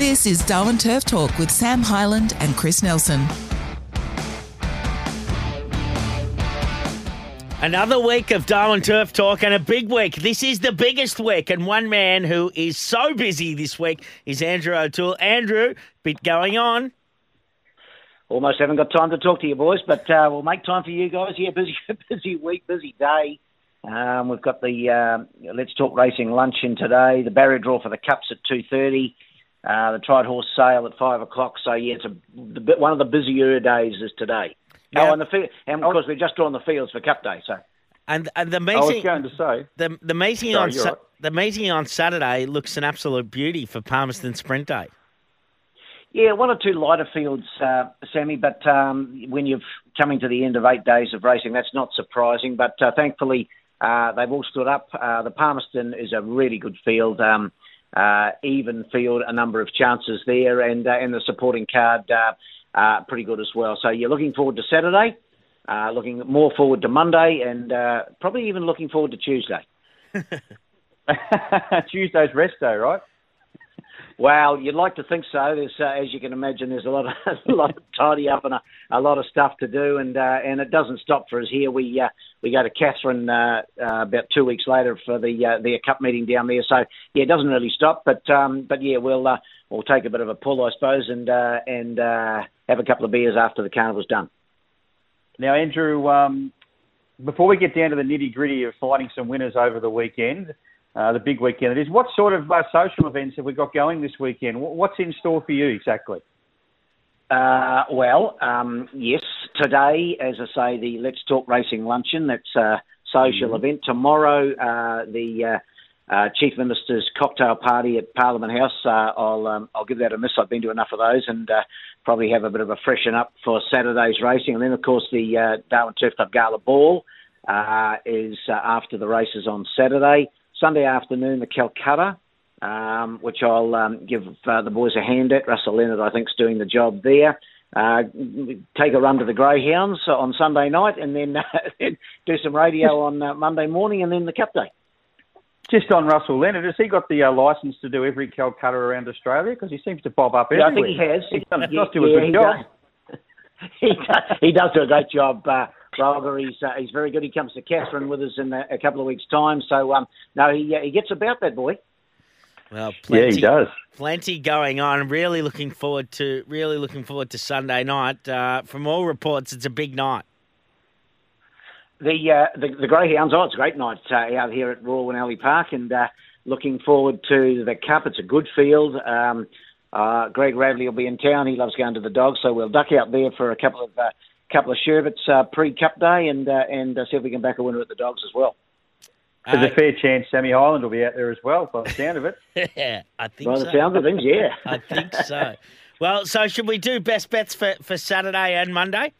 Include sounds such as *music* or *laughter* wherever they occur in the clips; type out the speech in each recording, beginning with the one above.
This is Darwin Turf Talk with Sam Hyland and Chris Nelson. Another week of Darwin Turf Talk and a big week. This is the biggest week, and one man who is so busy this week is Andrew O'Toole. Andrew, bit going on. Almost haven't got time to talk to you boys, but uh, we'll make time for you guys. *laughs* Yeah, busy, busy week, busy day. Um, we've got the uh, Let's Talk Racing luncheon today. The barrier draw for the cups at two thirty. Uh, the Tried Horse Sale at five o'clock. So yeah, it's a, the, one of the busier days is today. Yeah. Oh, and the fi- and of course we're just drawn the fields for Cup Day. So And and the meeting. I was going to say, the the meeting Sorry, on right. the meeting on Saturday looks an absolute beauty for Palmerston Sprint Day. yeah, one or two lighter fields, uh, Sammy. But um, when you're coming to the end of eight days of racing, that's not surprising. But uh, thankfully, uh, they've all stood up. Uh, the Palmerston is a really good field. Um, uh, even field, a number of chances there, and uh, and the supporting card uh, uh, pretty good as well. So you're looking forward to Saturday, uh, looking more forward to Monday, and uh, probably even looking forward to Tuesday. *laughs* *laughs* Tuesday's rest day, right? Well, you'd like to think so. There's, uh, as you can imagine, there's a lot of *laughs* a lot of tidy up and a, a lot of stuff to do, and uh, and it doesn't stop for us here. We uh, we go to Katherine uh, uh, about two weeks later for the uh, their cup meeting down there. So yeah, it doesn't really stop, but um, but yeah, we'll uh, we'll take a bit of a pull, I suppose, and uh, and uh, have a couple of beers after the carnival's done. Now, Andrew, um, before we get down to the nitty gritty of finding some winners over the weekend, uh, the big weekend it is, what sort of uh, social events have we got going this weekend? What's in store for you exactly? Uh, well, um, yes, today, as I say, the Let's Talk Racing luncheon. That's a social event. Tomorrow, uh, the uh, uh, Chief Minister's cocktail party at Parliament House. Uh, I'll um, I'll give that a miss. I've been to enough of those, and uh, probably have a bit of a freshen up for Saturday's racing. And then, of course, the uh, Darwin Turf Club Gala Ball uh, is uh, after the races on Saturday. Sunday afternoon, the Calcutta um, which I'll um, give uh, the boys a hand at. Russell Leonard, I think, is doing the job there. Uh, take a run to the Greyhounds on Sunday night, and then *laughs* do some radio on uh, Monday morning, and then the Cup Day. Just on Russell Leonard, has he got the uh, license to do every Calcutta around Australia? Because he seems to bob up Yeah, I think he has. He does, *laughs* Yeah, does do a yeah, good he job. does. *laughs* he does, he does do a great job, uh, Roger. He's uh, he's very good. He comes to Katherine with us in a, a couple of weeks' time. So um, no, he uh, he gets about that boy. Well, Yeah, he does. plenty going on. Really looking forward to really looking forward to Sunday night. Uh, from all reports, it's a big night. The uh, the, the Greyhounds. Oh, it's a great night uh, out here at Royal Alley Park, and uh, looking forward to the Cup. It's a good field. Um, uh, Greg Radley will be in town. He loves going to the dogs, so we'll duck out there for a couple of uh, couple of sherbets uh, pre-Cup day, and uh, and uh, see if we can back a winner at the dogs as well. There's a fair chance Sammy Hyland will be out there as well, by the sound of it. yeah, *laughs* I think By so. the sound of things, yeah. *laughs* I think so. Well, so should we do best bets for, for Saturday and Monday?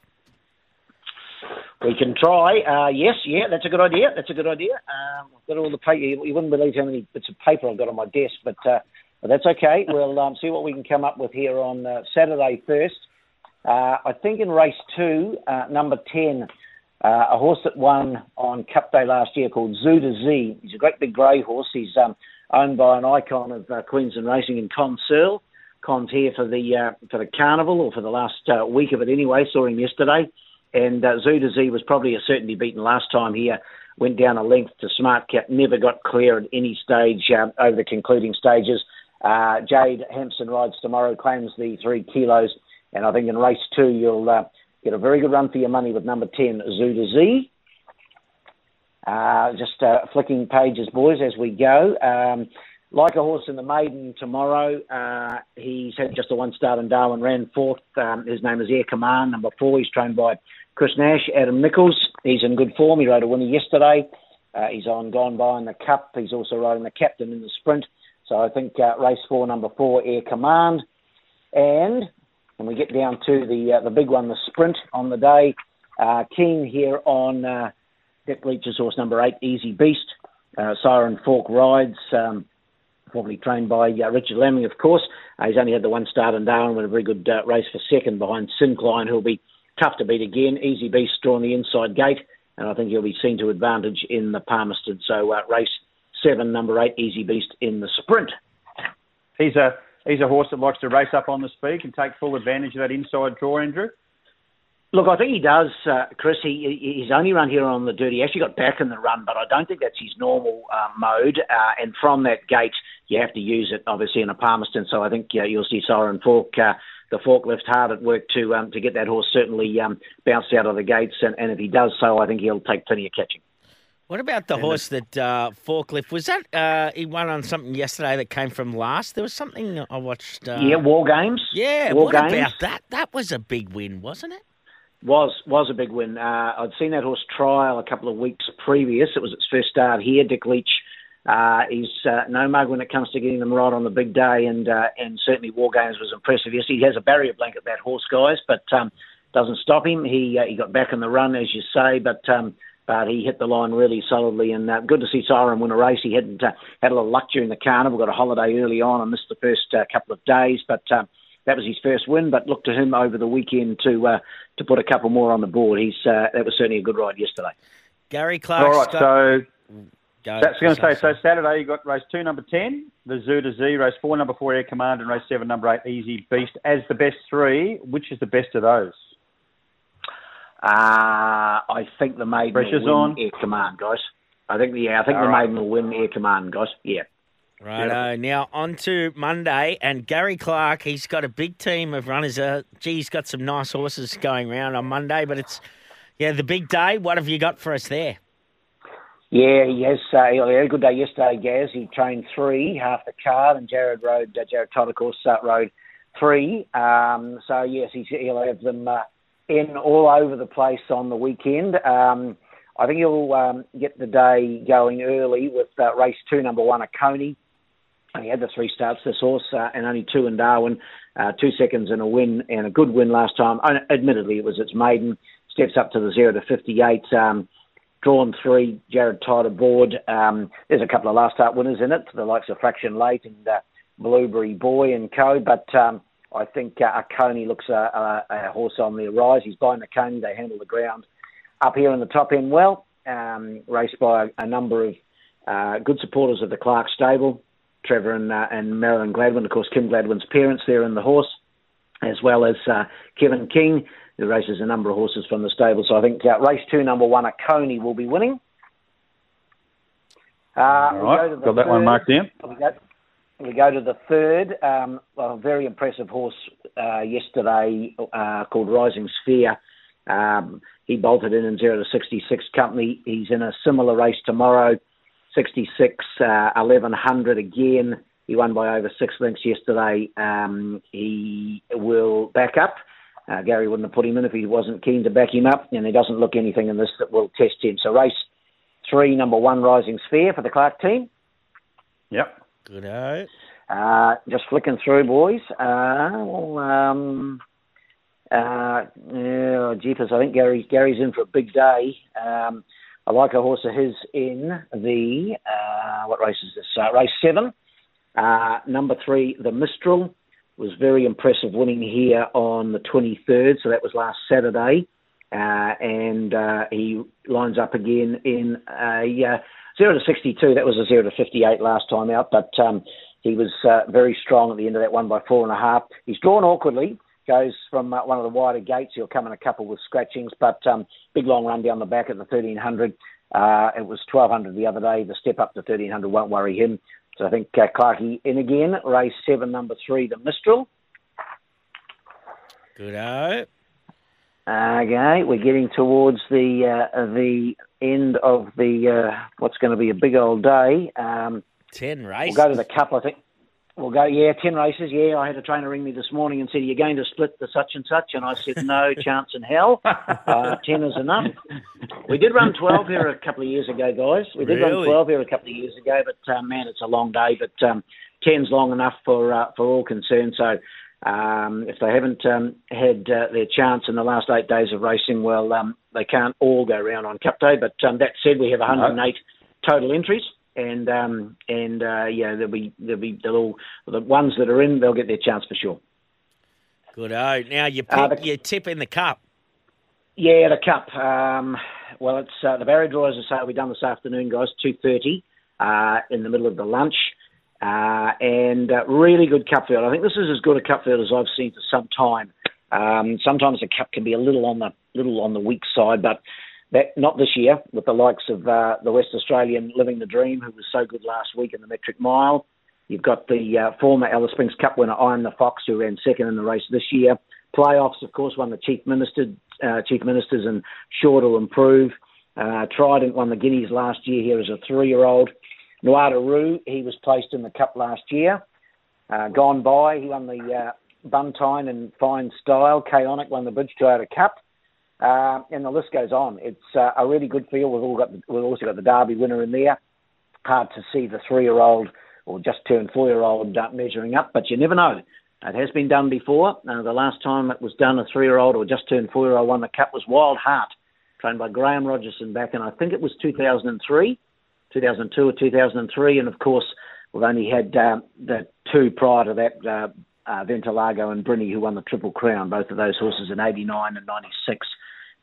We can try. Uh, yes, yeah, that's a good idea. That's a good idea. Um, I've got all the paper. You, you wouldn't believe how many bits of paper I've got on my desk, but, uh, but that's okay. We'll um, see what we can come up with here on uh, Saturday first. Uh, I think in race two, uh, number 10, uh, a horse that won on Cup Day last year called Zuda Z. He's a great big grey horse. He's um, owned by an icon of uh, Queensland racing in Con Searle. Con's here for the uh, for the carnival or for the last uh, week of it anyway. Saw him yesterday, and uh, Zuda Z was probably a certainty beaten last time here. Went down a length to Smart Cap, never got clear at any stage uh, over the concluding stages. Uh, Jade Hampson rides tomorrow, claims the three kilos, and I think in race two you'll uh, get a very good run for your money with number ten Zuda Z. Uh, just uh, flicking pages, boys, as we go. Um, like a horse in the maiden tomorrow. Uh, he's had just a one start in Darwin, ran fourth. Um, his name is Air Command, number four. He's trained by Chris Nash, Adam Nichols. He's in good form. He rode a winner yesterday. Uh, he's on Gone By in the Cup. He's also riding the captain in the sprint. So I think uh, race four, number four, Air Command. And when we get down to the uh, the big one, the sprint on the day, uh, keen here on uh, Dick Leach's horse number eight, Easy Beast. Uh, Siren Fork rides, um, probably trained by uh, Richard Lemming, of course. Uh, he's only had the one start in Darwin with a very good uh, race for second behind Sincline, who'll be tough to beat again. Easy Beast drawn the inside gate, and I think he'll be seen to advantage in the Palmerston. So uh, race seven, number eight, Easy Beast in the sprint. He's a he's a horse that likes to race up on the speed and take full advantage of that inside draw, Andrew. Look, I think he does, uh, Chris. He, he's only run here on the dirt. He actually got back in the run, but I don't think that's his normal uh, mode. Uh, and from that gate, you have to use it, obviously, in a Palmerston. So I think uh, you'll see Siren Fork, uh, the forklift, hard at work to um, to get that horse certainly um, bounced out of the gates. And, and if he does so, I think he'll take plenty of catching. What about the horse that uh, forklift was that? Uh, he won on something yesterday that came from last. There was something I watched. Uh, yeah, War Games. Yeah, War what Games. about that? That was a big win, wasn't it? Was was a big win. Uh, I'd seen that horse trial a couple of weeks previous. It was its first start here. Dick Leach, uh, he's uh, no mug when it comes to getting them right on the big day, and uh, and certainly War Games was impressive. Yes, he has a barrier blanket that horse, guys, but um, doesn't stop him. He uh, he got back in the run, as you say, but. Um, but he hit the line really solidly, and uh, good to see Siren win a race. He hadn't uh, had a little luck during the carnival, got a holiday early on, and missed the first uh, couple of days. But uh, that was his first win. But look to him over the weekend to uh, to put a couple more on the board. He's uh, that was certainly a good ride yesterday. Gary Clark. All right, so Go, that's going to say. So Saturday you got race two, number ten, the Zuda Z, race four, number four, Air Command, and race seven, number eight, Easy Beast. As the best three, which is the best of those? Uh, I think the maiden Pressure's will win on. Air Command, guys. I think the yeah, I think All the right. maiden will win Air Command, guys. Yeah. Righto. Now on to Monday, and Gary Clark. He's got a big team of runners. Uh, gee, he's got some nice horses going around on Monday, but it's yeah the big day. What have you got for us there? Yeah, he has. Uh, he had a good day yesterday, Gaz. He trained three, half the card, and Jared rode. Uh, Jared Todd, of course, uh, rode three. Um, so yes, he's, he'll have them uh, in all over the place on the weekend. Um, I think he'll um, get the day going early with uh, race two, number one, a Coney. He had the three starts, this horse, uh, and only two in Darwin, uh, two seconds and a win, and a good win last time. Admittedly, it was its maiden. Steps up to the zero to fifty-eight. Um, drawn three, Jared Todd aboard. Um, there's a couple of last start winners in it, the likes of Fraction Late and uh, Blueberry Boy and co. But um, I think uh, Coney looks a, a, a horse on the rise. He's the Coney. They handle the ground up here in the top end well. Um, raced by a, a number of uh, good supporters of the Clark stable. Trevor and, uh, and Marilyn Gladwin, of course, Kim Gladwin's parents there in the horse, as well as uh, Kevin King, who races a number of horses from the stable. So I think uh, race two, number one, a Coney will be winning. Uh, All right, go got that one marked down. We go, to the third. Um, a very impressive horse uh, yesterday uh, called Rising Sphere. Um, he bolted in in 0 to 66 company. He's in a similar race tomorrow, 66, uh, 1100 again. He won by over six lengths yesterday. Um, he will back up. Uh, Gary wouldn't have put him in if he wasn't keen to back him up, and there doesn't look anything in this that will test him. So race three, number one, Rising Sphere for the Clark team. Yep. Good night. Uh, just flicking through, boys. Uh, well, um, uh, yeah, jeepers, I think Gary, Gary's in for a big day. Um, I like a horse of his in the, uh, what race is this? Uh, race seven. Uh, number three, the Mistral, was very impressive winning here on the 23rd, so that was last Saturday. Uh, and uh, he lines up again in a uh, 0 to 62. That was a 0 to 58 last time out, but um, he was uh, very strong at the end of that one by four and a half. He's drawn awkwardly, goes from uh, one of the wider gates. He'll come in a couple with scratchings, but um, big long run down the back at the 1300. Uh, it was 1200 the other day. The step up to 1300 won't worry him. So I think uh, Clarkey in again. Race seven, number three, the Mistral. Good oh. Okay, we're getting towards the uh, the end of the uh, what's going to be a big old day. Um, Ten we'll go to the cup, I think. We'll go, yeah, 10 races. Yeah, I had a trainer ring me this morning and said, You're going to split the such and such? And I said, No *laughs* chance in hell. Uh, 10 is enough. We did run 12 here a couple of years ago, guys. We did Really? run 12 here a couple of years ago, but uh, man, it's a long day. But um, 10's long enough for uh, for all concerned. So um, if they haven't um, had uh, their chance in the last eight days of racing, well, um, they can't all go round on Cup Day. But um, that said, we have 108 total entries. And um, and uh, yeah, there'll be there'll be they'll all, the ones that are in, they'll get their chance for sure. Good. Oh, now you pick, Uh, the- you tip in the cup. Yeah, the cup. Um, well, it's uh, the barrier draw, as I say, will be done this afternoon, guys. Two thirty uh, in the middle of the lunch, uh, and uh, really good cup field. I think this is as good a cup field as I've seen for some time. Um, sometimes the cup can be a little on the little on the weak side, but that not this year with the likes of uh, the West Australian Living the Dream, who was so good last week in the metric mile. You've got the uh, former Alice Springs Cup winner, I'm the Fox, who ran second in the race this year. Playoffs, of course, won the Chief Minister, uh, Chief Ministers, and sure to improve. Uh, Trident won the Guineas last year here as a three-year-old. Nuada Roo, he was placed in the Cup last year. Uh, gone by, he won the uh, Buntine in fine style. Chaonic won the Bridge Toyota Cup. Uh, and the list goes on. It's uh, a really good field. We've all got we've also got the Derby winner in there. Hard to see the three-year-old or just turned four-year-old uh, measuring up, but you never know. It has been done before. Uh, the last time it was done, a three-year-old or just turned four-year-old won the cup was Wild Heart, trained by Graham Rogerson back in I think it was 2003, 2002 or 2003, and of course we've only had uh, the two prior to that. Uh, uh, Ventilago and Brinny, who won the Triple Crown, both of those horses in '89 and '96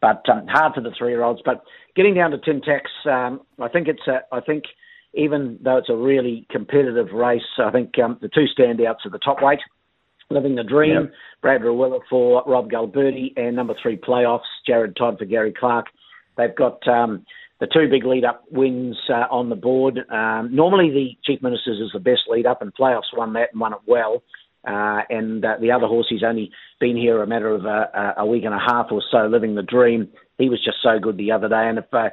but um, hard for the three-year-olds. But getting down to Tax, um, I think it's a, I think even though it's a really competitive race, I think um, the two standouts are the top weight, Living the Dream, Yep. Brad Rawiller for Rob Galberti, and number three playoffs, Jared Todd for Gary Clark. They've got um, the two big lead-up wins uh, on the board. Um, normally, the Chief Ministers is the best lead-up, and playoffs won that and won it well. Uh, and uh, the other horse, he's only been here a matter of uh, a week and a half or so, living the dream. He was just so good the other day. And if, uh,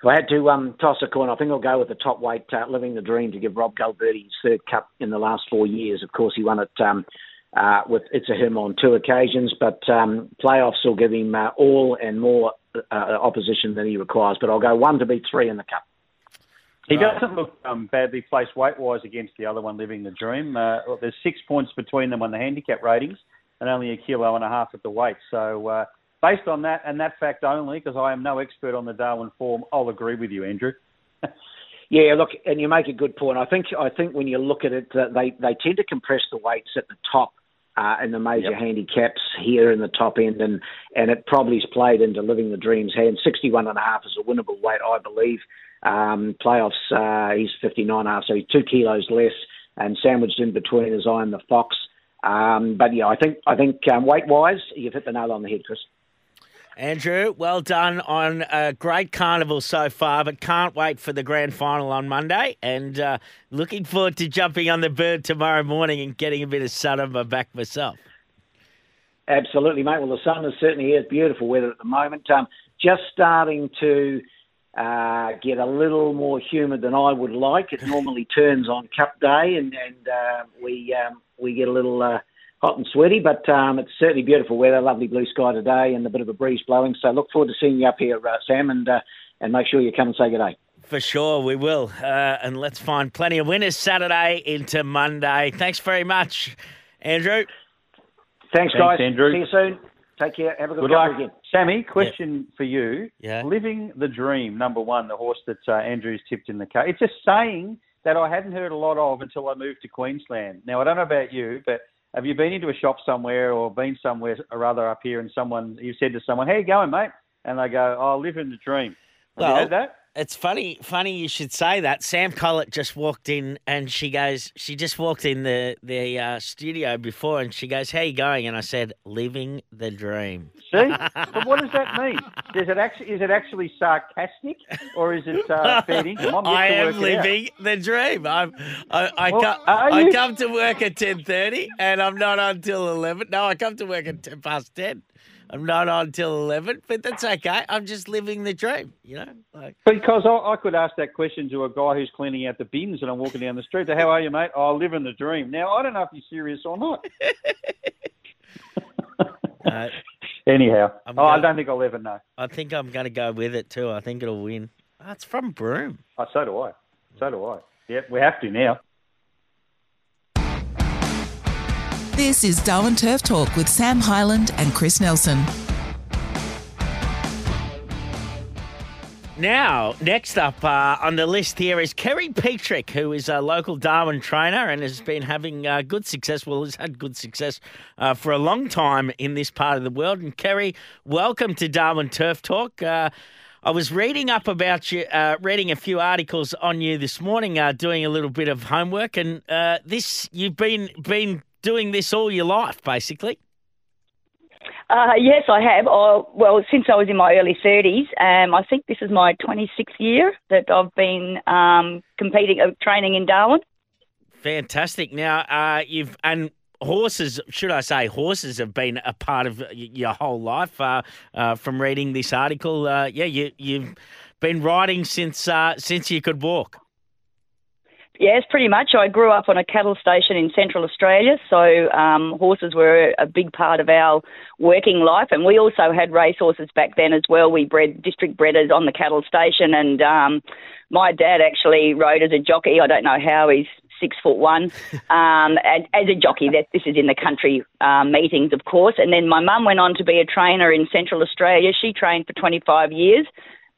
if I had to um, toss a coin, I think I'll go with the top weight, uh, living the dream, to give Rob Galberti his third cup in the last four years. Of course, he won it um, uh, with It's a Him on two occasions, but um, playoffs will give him uh, all and more uh, opposition than he requires. But I'll go one to beat three in the cup. He doesn't look um, badly placed weight-wise against the other one, Living the Dream. Uh, there's six points between them on the handicap ratings, and only a kilo and a half at the weight. So, uh, based on that and that fact only, because I am no expert on the Darwin form, I'll agree with you, Andrew. *laughs* Yeah, look, and you make a good point. I think I think when you look at it, uh, they they tend to compress the weights at the top uh, in the major Yep. handicaps here in the top end, and and it probably probably's played into living the dream's hand. Sixty-one and a half is a winnable weight, I believe. Um, playoffs, uh, he's fifty-nine and a half, so he's two kilos less, and sandwiched in between is I am the fox. Um, but yeah, I think I think um, weight-wise, you've hit the nail on the head, Chris. Andrew, well done on a great carnival so far, but can't wait for the grand final on Monday. And uh, looking forward to jumping on the bird tomorrow morning and getting a bit of sun on my back myself. Absolutely, mate. Well, the sun is certainly here. It's beautiful weather at the moment. Um, just starting to uh, get a little more humid than I would like. It normally turns on Cup Day, and, and uh, we um, we get a little uh, hot and sweaty. But um, it's certainly beautiful weather. Lovely blue sky today, and a bit of a breeze blowing. So look forward to seeing you up here, uh, Sam, and uh, and make sure you come and say good day. For sure, we will. Uh, and let's find plenty of winners Saturday into Monday. Thanks very much, Andrew. Thanks, Thanks, guys. Andrew. See you soon. Take care. Have a good, Good couple luck. again. Sammy, question for you. Yeah. Living the Dream, number one, the horse that uh, Andrew's tipped in the car. It's a saying that I hadn't heard a lot of until I moved to Queensland. Now, I don't know about you, but have you been into a shop somewhere or been somewhere or other up here and someone, you said to someone, how you going, mate? And they go, "I oh, living the dream. Have Well, you heard that? It's funny, funny you should say that. Sam Collett just walked in, and she goes, she just walked in the the uh, studio before, and she goes, "How you going?" And I said, "Living the dream." See? *laughs* but what does that mean? Is it actually is it actually sarcastic or is it uh, fair income? I'm yet I am out. living the dream. I'm, I, I, Well, come, I you? come to work at ten thirty, and I'm not until eleven. No, I come to work at ten past ten. I'm not on till eleven, but that's okay. I'm just living the dream, you know. Like, Because I, I could ask that question to a guy who's cleaning out the bins and I'm walking down the street. How are you, mate? Oh, I live in the dream. Now, I don't know if you're serious or not. *laughs* uh, Anyhow, oh, gonna- don't think I'll ever know. I think I'm going to go with it too. I think it'll win. Oh, it's from Broome. Oh, so do I. So do I. Yep, we have to now. This is Darwin Turf Talk with Sam Hyland and Chris Nelson. Now, next up uh, on the list here is Kerry Petrick, who is a local Darwin trainer and has been having uh, good success. Well, has had good success uh, for a long time in this part of the world. And Kerry, welcome to Darwin Turf Talk. Uh, I was reading up about you, uh, reading a few articles on you this morning, uh, doing a little bit of homework, and this you've been been doing this all your life, basically. Uh, yes, I have. Oh, well, since I was in my early 30s, um, I think this is my 26th year that I've been um, competing, uh, training in Darwin. Fantastic. Now, uh, you've and horses, should I say, horses have been a part of y- your whole life. Uh, uh, from reading this article, uh, yeah, you you've been riding since uh, since you could walk. Yes, pretty much. I grew up on a cattle station in Central Australia, so um, horses were a big part of our working life, and we also had racehorses back then as well. We bred district breeders on the cattle station, and um, my dad actually rode as a jockey. I don't know how he's six foot one, *laughs* um, and as a jockey. That this is in the country um, meetings, of course. And then my mum went on to be a trainer in Central Australia. She trained for 25 years.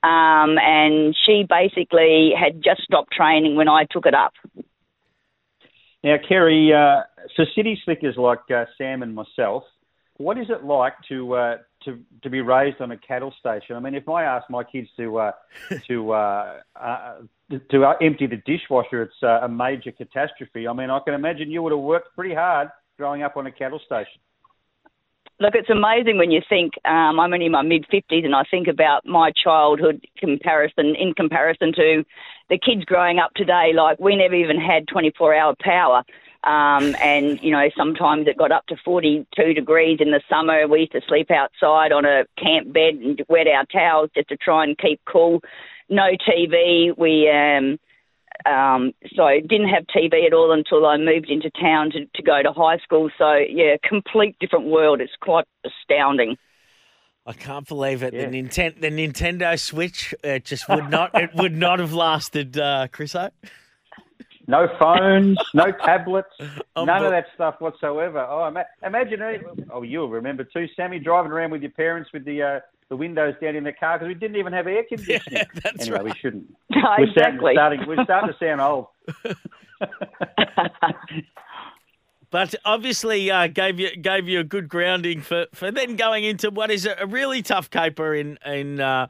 Um, and she basically had just stopped training when I took it up. Now, Kerry, uh, for city slickers like uh, Sam and myself, what is it like to uh, to to be raised on a cattle station? I mean, if I ask my kids to uh, *laughs* to uh, uh, to uh, empty the dishwasher, it's uh, a major catastrophe. I mean, I can imagine you would have worked pretty hard growing up on a cattle station. Look, it's amazing when you think um, I'm only in my mid 50s and I think about my childhood comparison in comparison to the kids growing up today. Like we never even had 24 hour power. Um, and, you know, sometimes it got up to 42 degrees in the summer. We used to sleep outside on a camp bed and wet our towels just to try and keep cool. No TV. We, um, um, so I didn't have TV at all until I moved into town to, to go to high school. So yeah, complete different world. It's quite astounding. I can't believe it. Yeah. The Nintendo, the Nintendo Switch, it just would not. it would not have lasted, uh, Chriso. No phones, no tablets, Um, *laughs* none but- of that stuff whatsoever. Oh, ima- imagine! uh, Oh, you'll remember too, Sammy, driving around with your parents with the uh, the windows down in the car because we didn't even have air conditioning. *laughs* Yeah, that's anyway, right. we shouldn't. *laughs* No, We're starting, exactly. starting, we're starting to sound old. *laughs* But obviously, uh, gave you gave you a good grounding for, for then going into what is a, a really tough caper in in uh,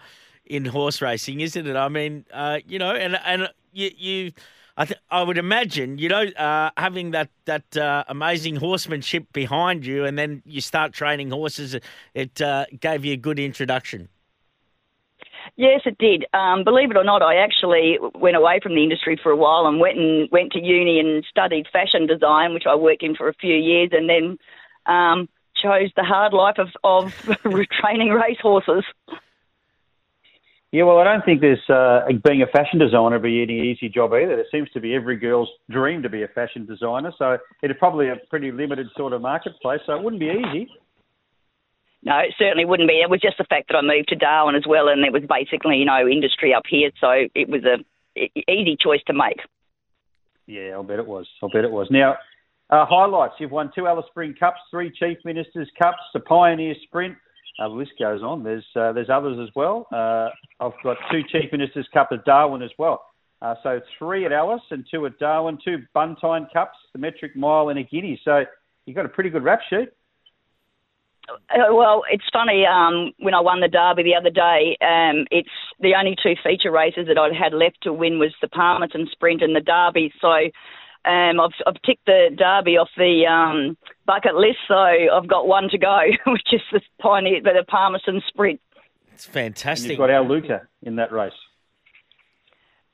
in horse racing, isn't it? I mean, uh, you know, and and you, you I th- I would imagine, you know, uh, having that that uh, amazing horsemanship behind you, and then you start training horses, it uh, gave you a good introduction. Yes, it did. Um, believe it or not, I actually went away from the industry for a while and went and went to uni and studied fashion design, which I worked in for a few years, and then um, chose the hard life of, of *laughs* training racehorses. Yeah, well, I don't think there's uh, being a fashion designer be any easy job either. It seems to be every girl's dream to be a fashion designer, so it's probably a pretty limited sort of marketplace. So it wouldn't be easy. No, it certainly wouldn't be. It was just the fact that I moved to Darwin as well, and there was basically you know industry up here, so it was a easy choice to make. Yeah, I'll bet it was. I'll bet it was. Now, uh, highlights. You've won two Alice Spring Cups, three Chief Ministers Cups, the Pioneer Sprint. Uh, the list goes on. There's uh, there's others as well. Uh, I've got two Chief Ministers Cup at Darwin as well. Uh, so three at Alice and two at Darwin, two Buntine Cups, the Metric Mile and a Guinea. So you've got a pretty good rap sheet. Uh, well, it's funny. Um, when I won the Derby the other day, um, it's the only two feature races that I'd had left to win was the Palmerston Sprint and the Derby. So um, I've, I've ticked the Derby off the um, bucket list. So I've got one to go, *laughs* which is the Pioneer, the Palmerston Sprint. It's And fantastic. you've got our Luca in that race.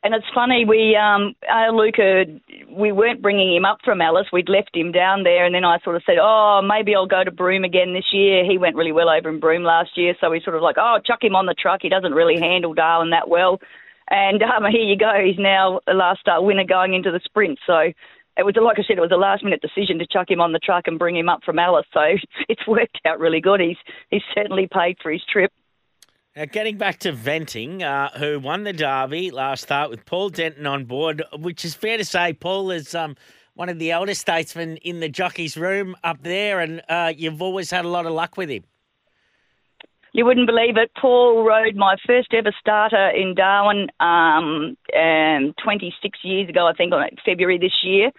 And it's funny, we um, uh, Luca, we weren't bringing him up from Alice. We'd left him down there, and then I sort of said, "Oh, maybe I'll go to Broome again this year." He went really well over in Broome last year, so we sort of like, "Oh, chuck him on the truck. He doesn't really handle Darwin that well." And um, *laughs* here you go. He's now the last start winner going into the sprint. So it was like I said, it was a last minute decision to chuck him on the truck and bring him up from Alice. So *laughs* it's worked out really good. He's he's certainly paid for his trip. Now, getting back to Venting, uh, who won the Derby last start with Paul Denton on board, which is fair to say, Paul is um, one of the elder statesmen in the jockey's room up there, and uh, you've always had a lot of luck with him. You wouldn't believe it. Paul rode my first ever starter in Darwin um, um, 26 years ago, I think, on February this year,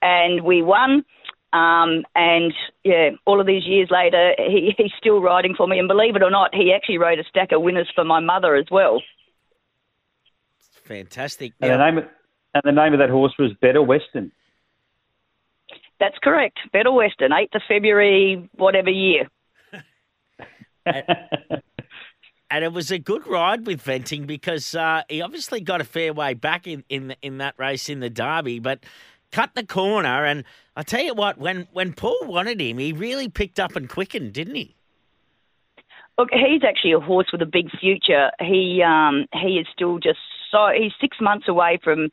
and we won. Um, and yeah, all of these years later, he, he's still riding for me. And believe it or not, he actually rode a stack of winners for my mother as well. Fantastic. And, the name of, and the name of that horse was Better Western. That's correct. Better Western, 8th of February, whatever year. And, it was a good ride with Venting because uh, he obviously got a fair way back in, in, in that race in the Derby, but cut the corner. And I tell you what, when when Paul wanted him, he really picked up and quickened, didn't he? Look, he's actually a horse with a big future. He um, he is still just so he's six months away from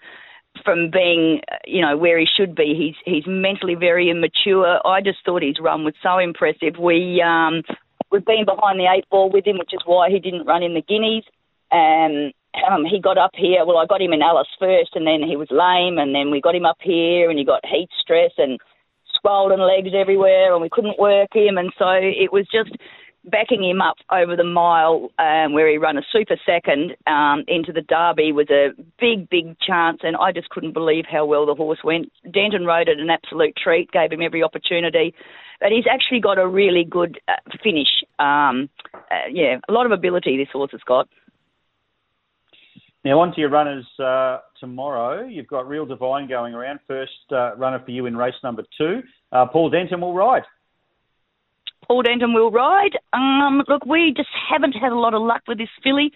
from being you know where he should be. He's he's mentally very immature. I just thought his run was so impressive. We um, we've been behind the eight ball with him, which is why he didn't run in the Guineas. Um, um, he got up here. Well, I got him in Alice first, and then he was lame, and then we got him up here, and he got heat stress and swollen legs everywhere, and we couldn't work him, and so it was just backing him up over the mile um, where he ran a super second um, into the Derby was a big, big chance, and I just couldn't believe how well the horse went. Denton rode it an absolute treat, gave him every opportunity, but he's actually got a really good uh, finish. Um, uh, yeah, a lot of ability this horse has got. Now, on to your runners uh, tomorrow. You've got Real Divine going around. First uh, runner for you in race number two. Uh, Paul Denton will ride. Paul Denton will ride. Um, look, we just haven't had a lot of luck with this filly.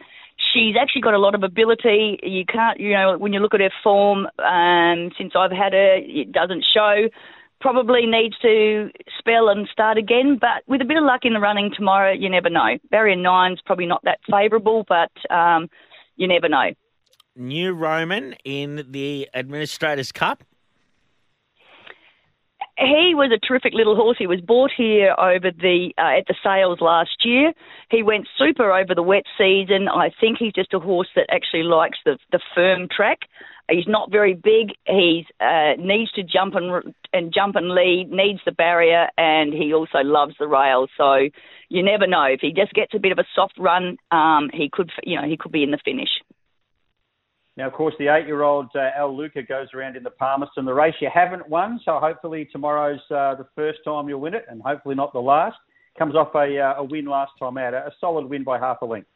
She's actually got a lot of ability. You can't, you know, when you look at her form, um, since I've had her, it doesn't show. Probably needs to spell and start again, but with a bit of luck in the running tomorrow, you never know. Barrier nine's probably not that favourable, but um, you never know. New Roman in the Administrators Cup. He was a terrific little horse. He was bought here over the uh, at the sales last year. He went super over the wet season. I think he's just a horse that actually likes the the firm track. He's not very big. He uh, needs to jump and and jump and lead. Needs the barrier, and he also loves the rails. So you never know if he just gets a bit of a soft run. Um, he could you know he could be in the finish. Now, of course, the eight-year-old uh, El Luca goes around in the Palmerston. The race you haven't won, so hopefully tomorrow's uh, the first time you'll win it, and hopefully not the last. Comes off a, uh, a win last time out, a, a solid win by half a length.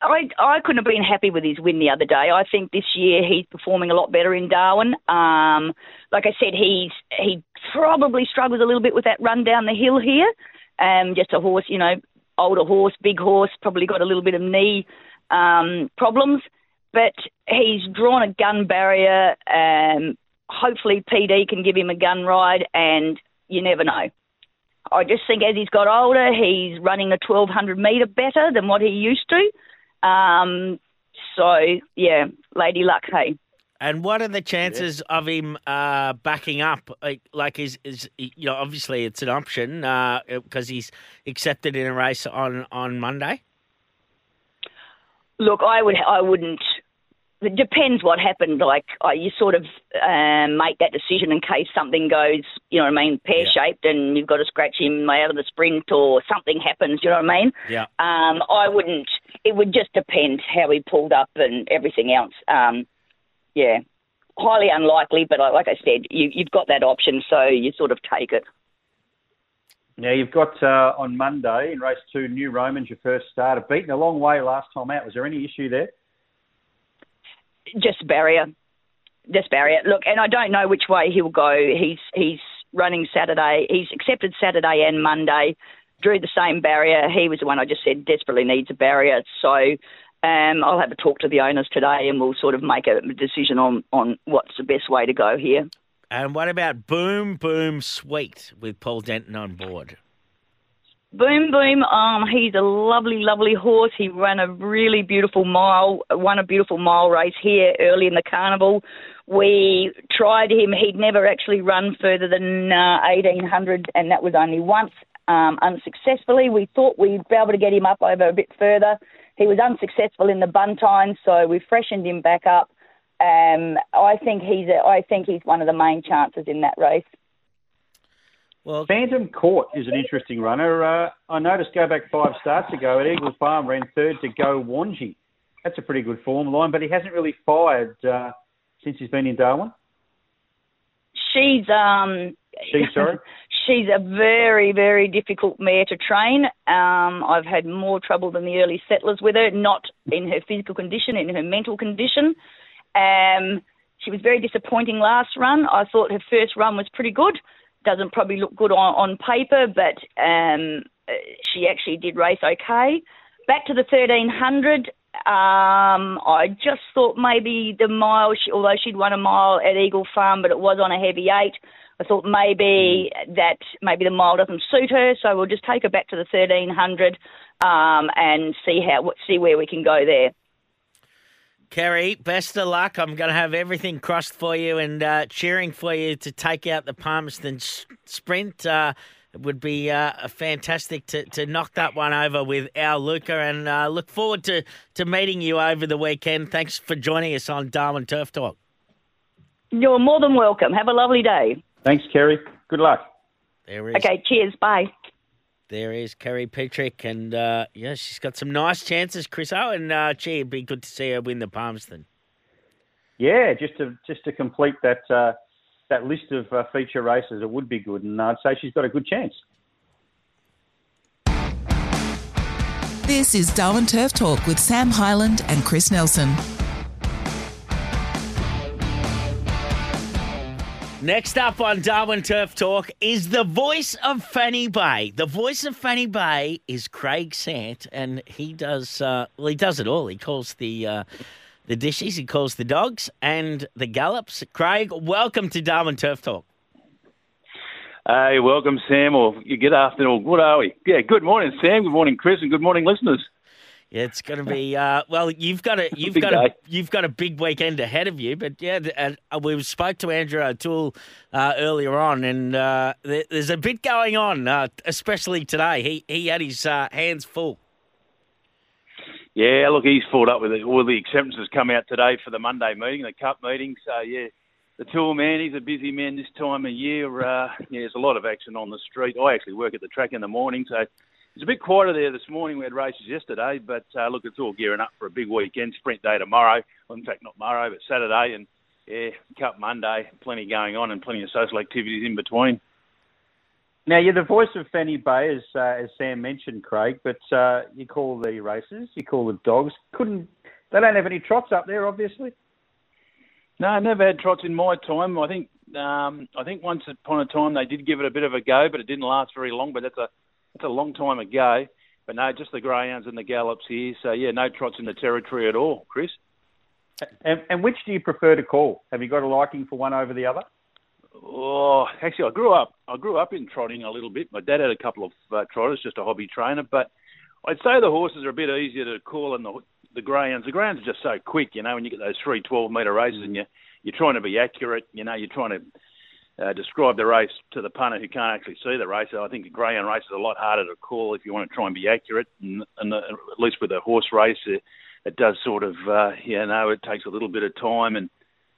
I I couldn't have been happy with his win the other day. I think this year he's performing a lot better in Darwin. Um, like I said, he's he probably struggles a little bit with that run down the hill here. Um, just a horse, you know, older horse, big horse, probably got a little bit of knee um, problems but he's drawn a gun barrier. Um, hopefully, PD can give him a gun ride, and you never know. I just think as he's got older, he's running the 1200 metre better than what he used to. Um, so, yeah, lady luck, hey. And what are the chances yeah. of him uh, backing up? Like, like, is is you know obviously it's an option because uh, he's accepted in a race on on Monday. Look, I would I wouldn't it depends what happened. Like uh, you sort of um, make that decision in case something goes, you know what I mean, pear shaped, yeah. and you've got to scratch him out of the sprint or something happens. You know what I mean? Yeah. Um, I wouldn't. It would just depend how he pulled up and everything else. Um, yeah, highly unlikely, but like I said, you, you've got that option, so you sort of take it. Now you've got uh, on Monday in race two, New Romans, your first starter, beaten a long way last time out. Was there any issue there? Just barrier, just barrier. Look, and I don't know which way he'll go. He's he's running Saturday. He's accepted Saturday and Monday. Drew the same barrier. He was the one I just said desperately needs a barrier. So Um, I'll have a talk to the owners today, and we'll sort of make a decision on on what's the best way to go here. And what about Boom Boom Sweet with Paul Denton on board? Boom Boom, um, he's a lovely, lovely horse. He ran a really beautiful mile, won a beautiful mile race here early in the carnival. We tried him. He'd never actually run further than uh, 1800, and that was only once, um, unsuccessfully. We thought we'd be able to get him up over a bit further. He was unsuccessful in the Buntine, so we freshened him back up. Um, I think he's a, I think he's one of the main chances in that race. Well, Phantom Court is an interesting runner. Uh, I noticed go back five starts ago at Eagle Farm, ran third to Go Wanji. That's a pretty good form line, but he hasn't really fired uh, since he's been in Darwin. She's um She's sorry. *laughs* she's a very very difficult mare to train. Um, I've had more trouble than the early settlers with her, not in her physical condition, in her mental condition. Um, she was very disappointing last run. I thought her first run was pretty good doesn't probably look good on, on paper, but um, she actually did race okay. Back to the 1300, um, I just thought maybe the mile, she, although she'd won a mile at Eagle Farm, but it was on a heavy eight. I thought maybe that maybe the mile doesn't suit her, so we'll just take her back to the 1300 um, and see how see where we can go there. Kerry, best of luck. I'm going to have everything crossed for you and uh, cheering for you to take out the Palmerston s- sprint. Uh, it would be uh, fantastic to, to knock that one over with our Luca and uh, look forward to, to meeting you over the weekend. Thanks for joining us on Darwin Turf Talk. You're more than welcome. Have a lovely day. Thanks, Kerry. Good luck. There is. Okay, cheers. Bye. There is Kerry Petrick, and uh, yeah, she's got some nice chances, Chris O, and uh, gee, it'd be good to see her win the Palmerston. Yeah, just to just to complete that uh, that list of uh, feature races, it would be good, and I'd say she's got a good chance. This is Darwin Turf Talk with Sam Hyland and Chris Nelson. Next up on Darwin Turf Talk is the voice of Fanny Bay. The voice of Fanny Bay is Craig Sant, and he does uh, well. He does it all. He calls the uh, the dishes, he calls the dogs, and the gallops. Craig, welcome to Darwin Turf Talk. Hey, welcome, Sam, or good afternoon, good are we? Yeah, good morning, Sam. Good morning, Chris, and good morning, listeners. Yeah, it's going to be *laughs* uh, well. You've got a you've Big got a you've got a big weekend ahead of you. But yeah, uh, we spoke to Andrew O'Toole uh, earlier on, and uh, there, there's a bit going on, uh, especially today. He he had his uh, hands full. Yeah, look, he's fought up with it. All the acceptances come out today for the Monday meeting, the Cup meeting. So yeah, the tour man, he's a busy man this time of year. Uh, yeah, there's a lot of action on the street. I actually work at the track in the morning, so it's a bit quieter there this morning. We had races yesterday, but uh, look, it's all gearing up for a big weekend. Sprint day tomorrow. Well, in fact, not tomorrow, but Saturday, and yeah, Cup Monday. Plenty going on and plenty of social activities in between. Now, you're the voice of Fanny Bay, as uh, as Sam mentioned, Craig. But uh, you call the races, you call the dogs. Couldn't they don't have any trots up there, obviously. No, I never had trots in my time. I think um, I think once upon a time they did give it a bit of a go, but it didn't last very long. But that's a that's a long time ago. But no, just the greyhounds and the gallops here. So yeah, no trots in the territory at all, Chris. And, and which do you prefer to call? Have you got a liking for one over the other? Oh, actually, I grew up. I grew up in trotting a little bit. My dad had a couple of uh, trotters, just a hobby trainer. But I'd say the horses are a bit easier to call than the the greyhounds. The greyhounds are just so quick, you know. When you get those three twelve metre races, and you you're trying to be accurate, you know, you're trying to uh, describe the race to the punter who can't actually see the race. I think the greyhound race is a lot harder to call if you want to try and be accurate. And, and uh, at least with a horse race, it, it does sort of, uh, you know, it takes a little bit of time and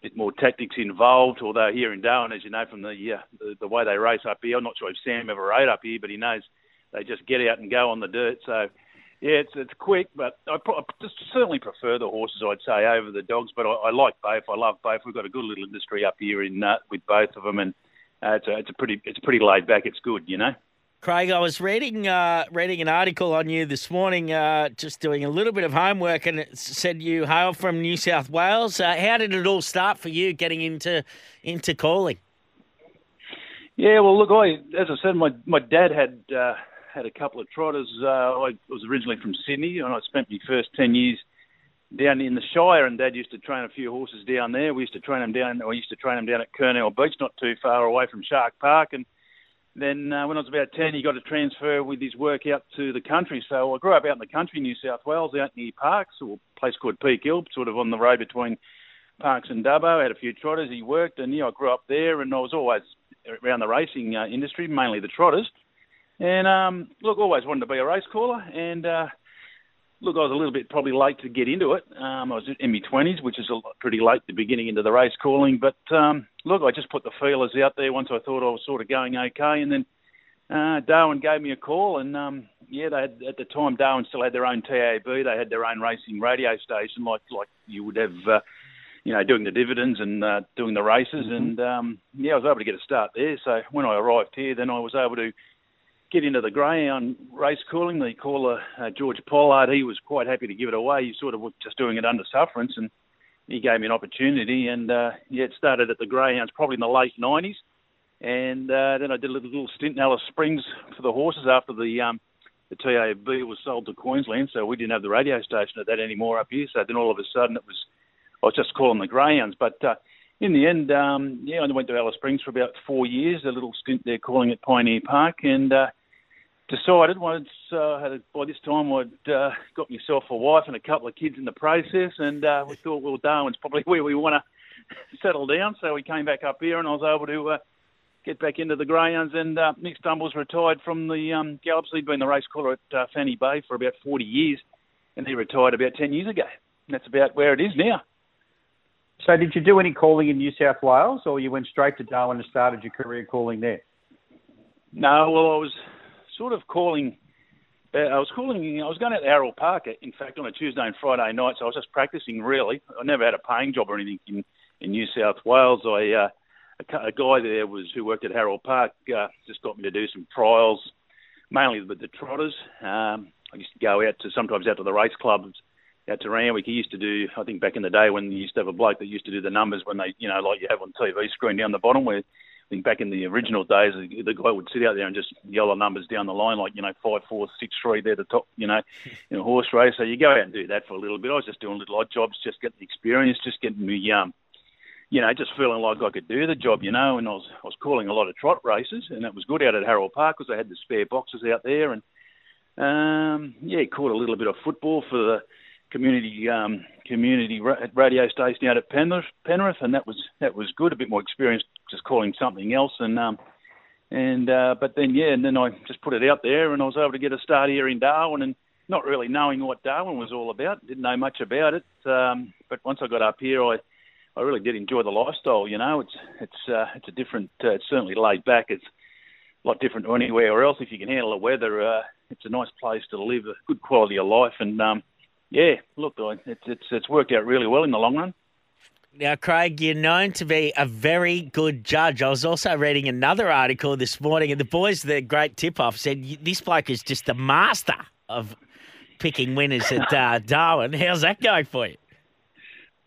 a bit more tactics involved. Although here in Darwin, as you know from the, uh, the the way they race up here, I'm not sure if Sam ever rode up here, but he knows they just get out and go on the dirt. So yeah, it's it's quick, but I, just certainly prefer the horses. I'd say over the dogs, but I, I like both. I love both. We've got a good little industry up here in uh, with both of them, and uh, it's a it's a pretty it's pretty laid back. It's good, you know. Craig, I was reading uh, reading an article on you this morning, uh, just doing a little bit of homework, and it said you hail from New South Wales. Uh, how did it all start for you getting into into calling? Yeah, well, look, I as I said, my my dad had uh, had a couple of trotters. Uh, I was originally from Sydney, and I spent my first ten years down in the Shire, and Dad used to train a few horses down there. We used to train them down. I used to train them down at Kurnell Beach, not too far away from Shark Park. And then uh, when I was about ten, he got a transfer with his work out to the country. So I grew up out in the country, New South Wales, out near Parkes, or a place called Peak Hill, sort of on the road between Parkes and Dubbo. Had a few trotters. He worked, and yeah, I grew up there, and I was always around the racing uh, industry, mainly the trotters. And um, look, always wanted to be a race caller, and uh, look, I was a little bit probably late to get into it. Um, I was in my twenties, which is a lot, pretty late the beginning into the race calling. But um, look, I just put the feelers out there once I thought I was sort of going okay, and then uh, Darwin gave me a call, and um, yeah, they had, at the time Darwin still had their own TAB. They had their own racing radio station, like like you would have. Uh, you know, doing the dividends and uh, doing the races, mm-hmm. and um, yeah, I was able to get a start there. So when I arrived here, then I was able to get into the greyhound race calling. The caller, uh, George Pollard, he was quite happy to give it away. He sort of was just doing it under sufferance, and he gave me an opportunity. And uh, yeah, it started at the greyhounds probably in the late 90s. And uh, then I did a little, little stint in Alice Springs for the horses after the um, the TAB was sold to Queensland, so we didn't have the radio station at that anymore up here. So then all of a sudden it was I was just calling the greyhounds. But uh, in the end, um, yeah, I went to Alice Springs for about four years, a little stint there calling at Pioneer Park, and uh, decided once uh, had a, by this time I'd uh, got myself a wife and a couple of kids in the process, and uh, we thought, well, Darwin's probably *laughs* where we want to *laughs* settle down. So we came back up here, and I was able to uh, get back into the greyhounds. And uh, Nick Stumbles retired from the um, Gallops. He'd been the race caller at uh, Fanny Bay for about 40 years, and he retired about 10 years ago. And that's about where it is now. So, did you do any calling in New South Wales, or you went straight to Darwin and started your career calling there? No, well, I was sort of calling. Uh, I was calling. I was going out to Harold Park, in fact, on a Tuesday and Friday night. So I was just practicing. Really, I never had a paying job or anything in in New South Wales. I uh, a, a guy there was who worked at Harold Park uh, just got me to do some trials, mainly with the trotters. Um, I used to go out to sometimes out to the race clubs out to Randwick. He used to do, I think back in the day when you used to have a bloke that used to do the numbers when they, you know, like you have on TV screen down the bottom where think back in the original days, the guy would sit out there and just yell the numbers down the line, like you know five, four, six, three. They're the top, you know, *laughs* in a horse race. So you go out and do that for a little bit. I was just doing little odd jobs, just getting the experience, just getting me, um, you know, just feeling like I could do the job, you know. And I was I was calling a lot of trot races, and that was good out at Harold Park because they had the spare boxes out there, and um, yeah, caught a little bit of football for the community um, community radio station out at Penrith, Penrith, and that was that was good. A bit more experience, just calling something else, and um, and uh, but then yeah, and then I just put it out there, and I was able to get a start here in Darwin, and not really knowing what Darwin was all about, didn't know much about it. Um, but once I got up here, I I really did enjoy the lifestyle. You know, it's it's uh, it's a different, uh, it's certainly laid back. It's a lot different to anywhere else. If you can handle the weather, uh, it's a nice place to live, a good quality of life, and um, yeah, look, it's it's it's worked out really well in the long run. Now, Craig, you're known to be a very good judge. I was also reading another article this morning, and the boys, the great tip off, said this bloke is just a master of picking winners at uh, *laughs* Darwin. How's that going for you?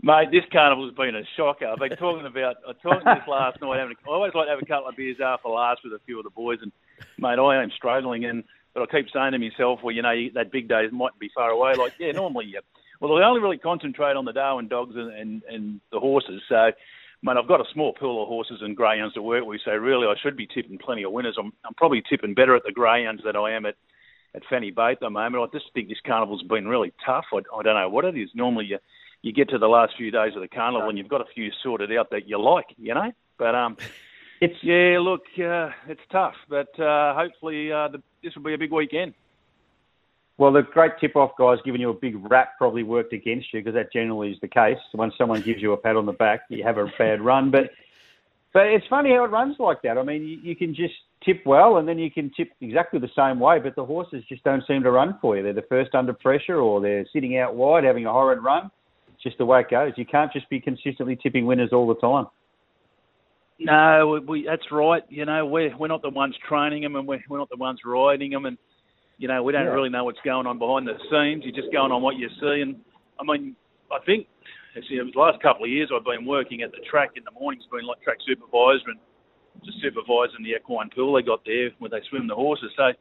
Mate, this carnival's been a shocker. I've been talking about, I talked this last night. Having, I always like to have a couple of beers after last with a few of the boys, and mate, I am struggling. And but I keep saying to myself, well, you know, that big day might be far away. Like, yeah, normally, yeah. Well, I only really concentrate on the Darwin dogs and, and, and the horses. So, mate, I've got a small pool of horses and greyhounds to work with. So, really, I should be tipping plenty of winners. I'm, I'm probably tipping better at the greyhounds than I am at, at Fanny Bay at the moment. I just think this carnival's been really tough. I, I don't know what it is. Normally, you you get to the last few days of the carnival and you've got a few sorted out that you like, you know. But um, it's yeah, look, uh, it's tough, but uh, hopefully uh, the this will be a big weekend. Well, the great tip-off guys giving you a big rap probably worked against you because that generally is the case. When someone gives you a pat on the back, you have a bad run. But but it's funny how it runs like that. I mean, you, you can just tip well, and then you can tip exactly the same way, but the horses just don't seem to run for you. They're the first under pressure, or they're sitting out wide having a horrid run. It's just the way it goes. You can't just be consistently tipping winners all the time. No, we, that's right. You know, we're we're not the ones training them, and we're we're not the ones riding them, and you know, we don't yeah. really know what's going on behind the scenes. You're just going on what you see, and I mean, I think actually the last couple of years I've been working at the track in the mornings, been like track supervisor and just supervising the equine pool they got there where they swim the horses. So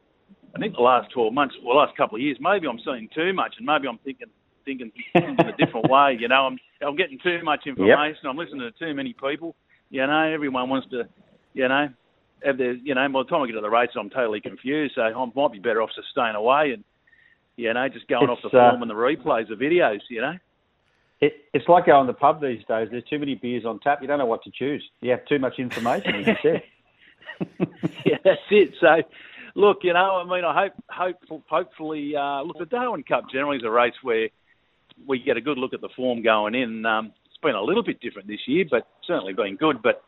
I think the last 12 months, well, last couple of years, maybe I'm seeing too much, and maybe I'm thinking thinking, in a different way. You know, I'm I'm getting too much information. Yep. I'm listening to too many people. You know, everyone wants to, you know, you know, by the time I get to the races, I'm totally confused. So I might be better off just staying away and, you know, just going it's, off the uh, form and the replays, the videos. You know. It, it's like going to the pub these days. There's too many beers on tap. You don't know what to choose. You have too much information, as you said. *laughs* yeah, that's it. So, look, you know, I mean, I hope, hope hopefully, uh, look, the Darwin Cup generally is a race where we get a good look at the form going in. Um, it's been a little bit different this year, but certainly been good. But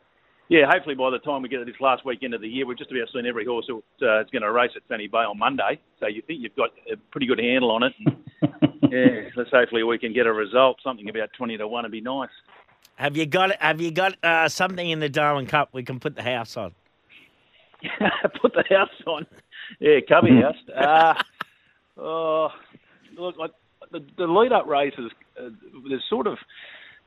yeah, hopefully by the time we get to this last weekend of the year, we've just about seen every horse that uh, is going to race at Fanny Bay on Monday. So you think you've got a pretty good handle on it. And, *laughs* yeah, let's hopefully we can get a result. Something about twenty to one would be nice. Have you got Have you got uh, something in the Darwin Cup we can put the house on? *laughs* put the house on. Yeah, Cubby House. Uh, *laughs* oh, look, like the, the lead up races, uh, there's sort of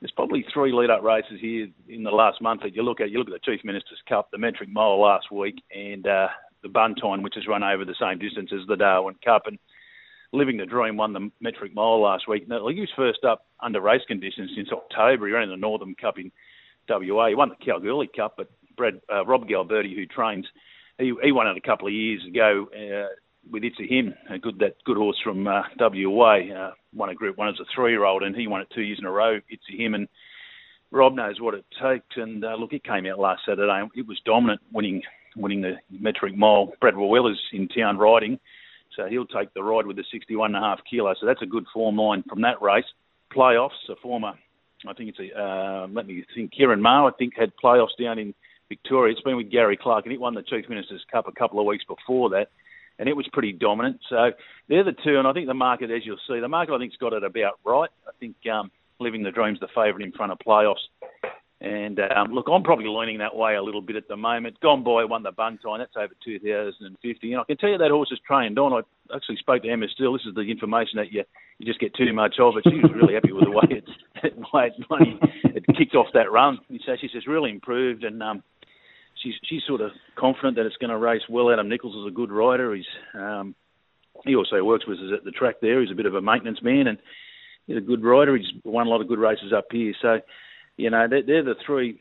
there's probably three lead up races here in the last month that you look at. You look at the Chief Minister's Cup, the Metric Mile last week, and uh, the Buntine, which has run over the same distance as the Darwin Cup. And Living the Dream won the Metric Mile last week. Now, he was first up under race conditions since October. He ran in the Northern Cup in WA. He won the Kalgoorlie Cup, but Brad, uh, Rob Galberti, who trains, he, he won it a couple of years ago uh, with It's a Him, a good that good horse from uh, WA. Uh, won a Group One as a three-year-old, and he won it two years in a row. It's a Him, and Rob knows what it takes. And uh, look, it came out last Saturday. It was dominant, winning winning the metric mile. Brad Rawiller's in town riding, so he'll take the ride with the 61 and a half kilo. So that's a good form line from that race. Playoffs, a former, I think it's a, uh, let me think, Kieran Maher, I think had playoffs down in Victoria. It's been with Gary Clark, and it won the Chief Minister's Cup a couple of weeks before that, and it was pretty dominant. So they're the two, and I think the market, as you'll see, the market I think's got it about right. I think um, Living the Dream's the favourite in front of playoffs. And um, look, I'm probably leaning that way a little bit at the moment. Gone Boy won the Buntine, that's over 2050. And I can tell you that horse is trained on. I actually spoke to Emma Still. This is the information that you you just get too much of. But she was really happy with the way it's *laughs* the way it, it kicked off that run. So she says really improved, and um, she's she's sort of confident that it's going to race well. Adam Nichols is a good rider. He's um, he also works with us at the track there. He's a bit of a maintenance man, and he's a good rider. He's won a lot of good races up here. So you know, they're, they're the three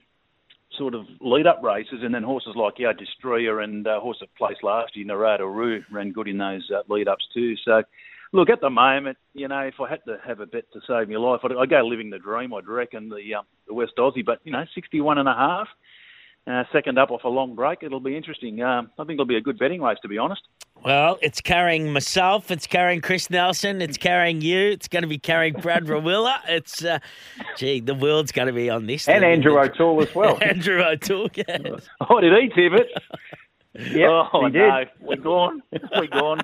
sort of lead up races, and then horses like our Destroyer and uh, horse that placed last year, Narada Roo, ran good in those uh, lead ups too. So, look, at the moment, you know, if I had to have a bet to save my life, I'd, I'd go living the dream. I'd reckon the um, the West Aussie, but you know, sixty one and a half. Uh, second up off a long break. It'll be interesting. Um, I think it'll be a good betting race, to be honest. Well, it's carrying myself. It's carrying Chris Nelson. It's carrying you. It's going to be carrying Brad Rawiller. *laughs* It's, uh, gee, the world's going to be on this. And Andrew *laughs* O'Toole as well. *laughs* Andrew O'Toole, yes. Oh, did he tip it? Yep, oh, he no. We're gone. We're gone.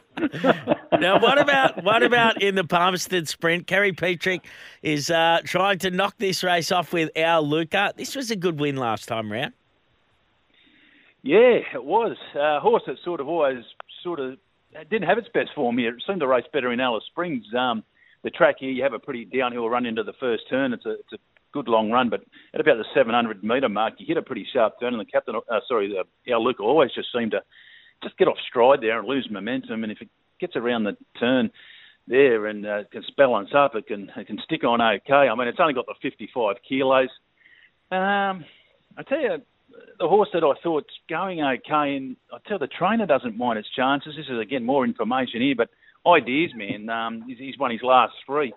now, what about what about in the Palmerston Sprint? Kerry Petrick is uh, trying to knock this race off with our Luca. This was a good win last time round. Yeah, it was. Uh, horse that sort of always sort of didn't have its best form here. It seemed to race better in Alice Springs. Um, the track here, you have a pretty downhill run into the first turn. It's a, it's a good long run, but at about the 700 metre mark, you hit a pretty sharp turn, and the captain, uh, sorry, the, our Luke always just seemed to just get off stride there and lose momentum. And if it gets around the turn there and uh, can balance up, it can it can stick on okay. I mean, it's only got the 55 kilos. Um, I tell you, the horse that I thought's going okay, and I tell the trainer doesn't mind its chances. This is again more information here, but ideas, man. Um, he's, he's won his last three.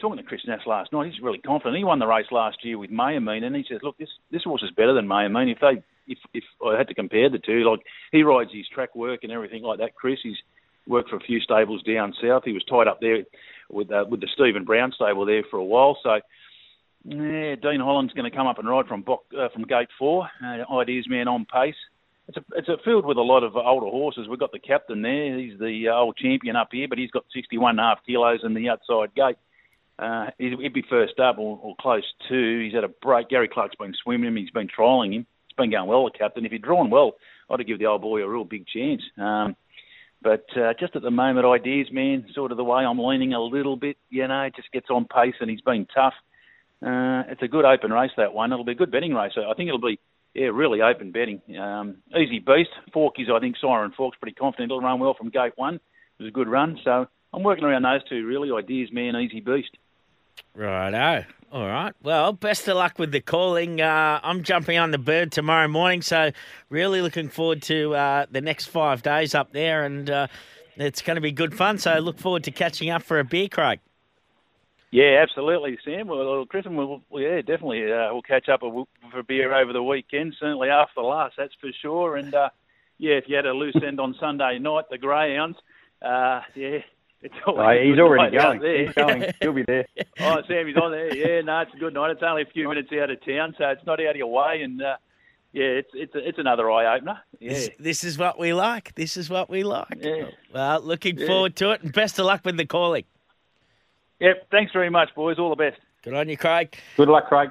Talking to Chris Nass last night, he's really confident. He won the race last year with Mayamine, and he says, "Look, this this horse is better than Mayamine. If they, if if I had to compare the two, like he rides his track work and everything like that. Chris, he's worked for a few stables down south. He was tied up there with uh, with the Stephen Brown stable there for a while, so." Yeah, Dean Holland's going to come up and ride from uh, from gate four. Uh, ideas man on pace. It's a it's a field with a lot of older horses. We've got the captain there. He's the uh, old champion up here, but he's got 61 and a half kilos in the outside gate. Uh, he'd be first up or, or close to. He's had a break. Gary Clark's been swimming him. He's been trialling him. It's been going well, the captain. If he'd drawn well, I'd give the old boy a real big chance. Um, but uh, just at the moment, ideas, man, sort of the way I'm leaning a little bit, you know, just gets on pace and he's been tough. Uh, it's a good open race that one. It'll be a good betting race. I think it'll be yeah really open betting. Um, easy beast. Forky's I think Siren Fork's pretty confident it'll run well from gate one. It was a good run, so I'm working around those two really. Ideas man, easy beast. Righto. All right. Well, best of luck with the calling. Uh, I'm jumping on the bird tomorrow morning, so really looking forward to uh, the next five days up there, and uh, it's going to be good fun. So look forward to catching up for a beer, Craig. Yeah, absolutely, Sam. Well, Chris, and we'll, yeah, definitely. Uh, we'll catch up for a beer over the weekend, certainly after the last, that's for sure. And uh, yeah, if you had a loose end on Sunday night, the Greyhounds, uh, yeah, it's always Oh, a he's good already night out going. there. He's going. He'll be there. *laughs* oh, Sam, he's on there. Yeah, no, it's a good night. It's only a few minutes out of town, so it's not out of your way. And uh, yeah, it's it's a, it's another eye opener. Yeah. This, this is what we like. This is what we like. Yeah. Well, looking Yeah. forward to it, and best of luck with the calling. Yep. Thanks very much, boys. All the best. Good on you, Craig. Good luck, Craig.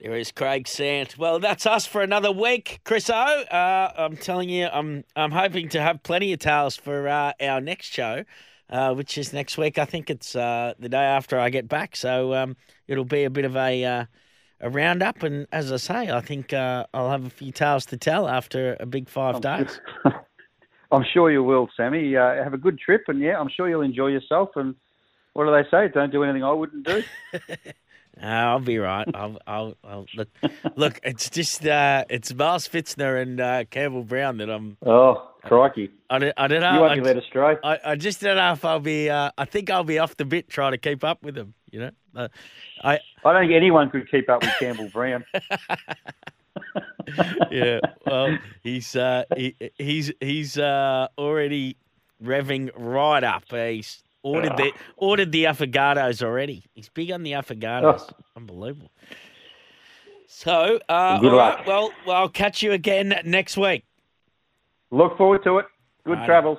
There is Craig Sant. Well, that's us for another week, Chris O. Uh, I'm telling you, I'm I'm hoping to have plenty of tales for uh, our next show, uh, which is next week. I think it's uh, the day after I get back, so um, it'll be a bit of a uh, a roundup. And as I say, I think uh, I'll have a few tales to tell after a big five days. *laughs* I'm sure you will, Sammy. Uh, have a good trip, and yeah, I'm sure you'll enjoy yourself. And what do they say? Don't do anything I wouldn't do. *laughs* Uh, I'll be right. I'll, I'll, I'll look. Look, it's just uh, it's Miles Fitzner and uh, Campbell Brown that I'm. Oh, crikey! I don't, I don't know. You won't I, be led astray. I, I just don't know if I'll be. Uh, I think I'll be off the bit trying to keep up with them. You know, uh, I I don't think anyone could keep up with Campbell Brown. *laughs* yeah. Well, he's uh, he, he's he's uh, already revving right up. He's ordered the ordered the affogatos already. He's big on the affogatos. Unbelievable. So, uh, Good all right, luck. well, well, I'll catch you again next week. Look forward to it. Good Righto. travels.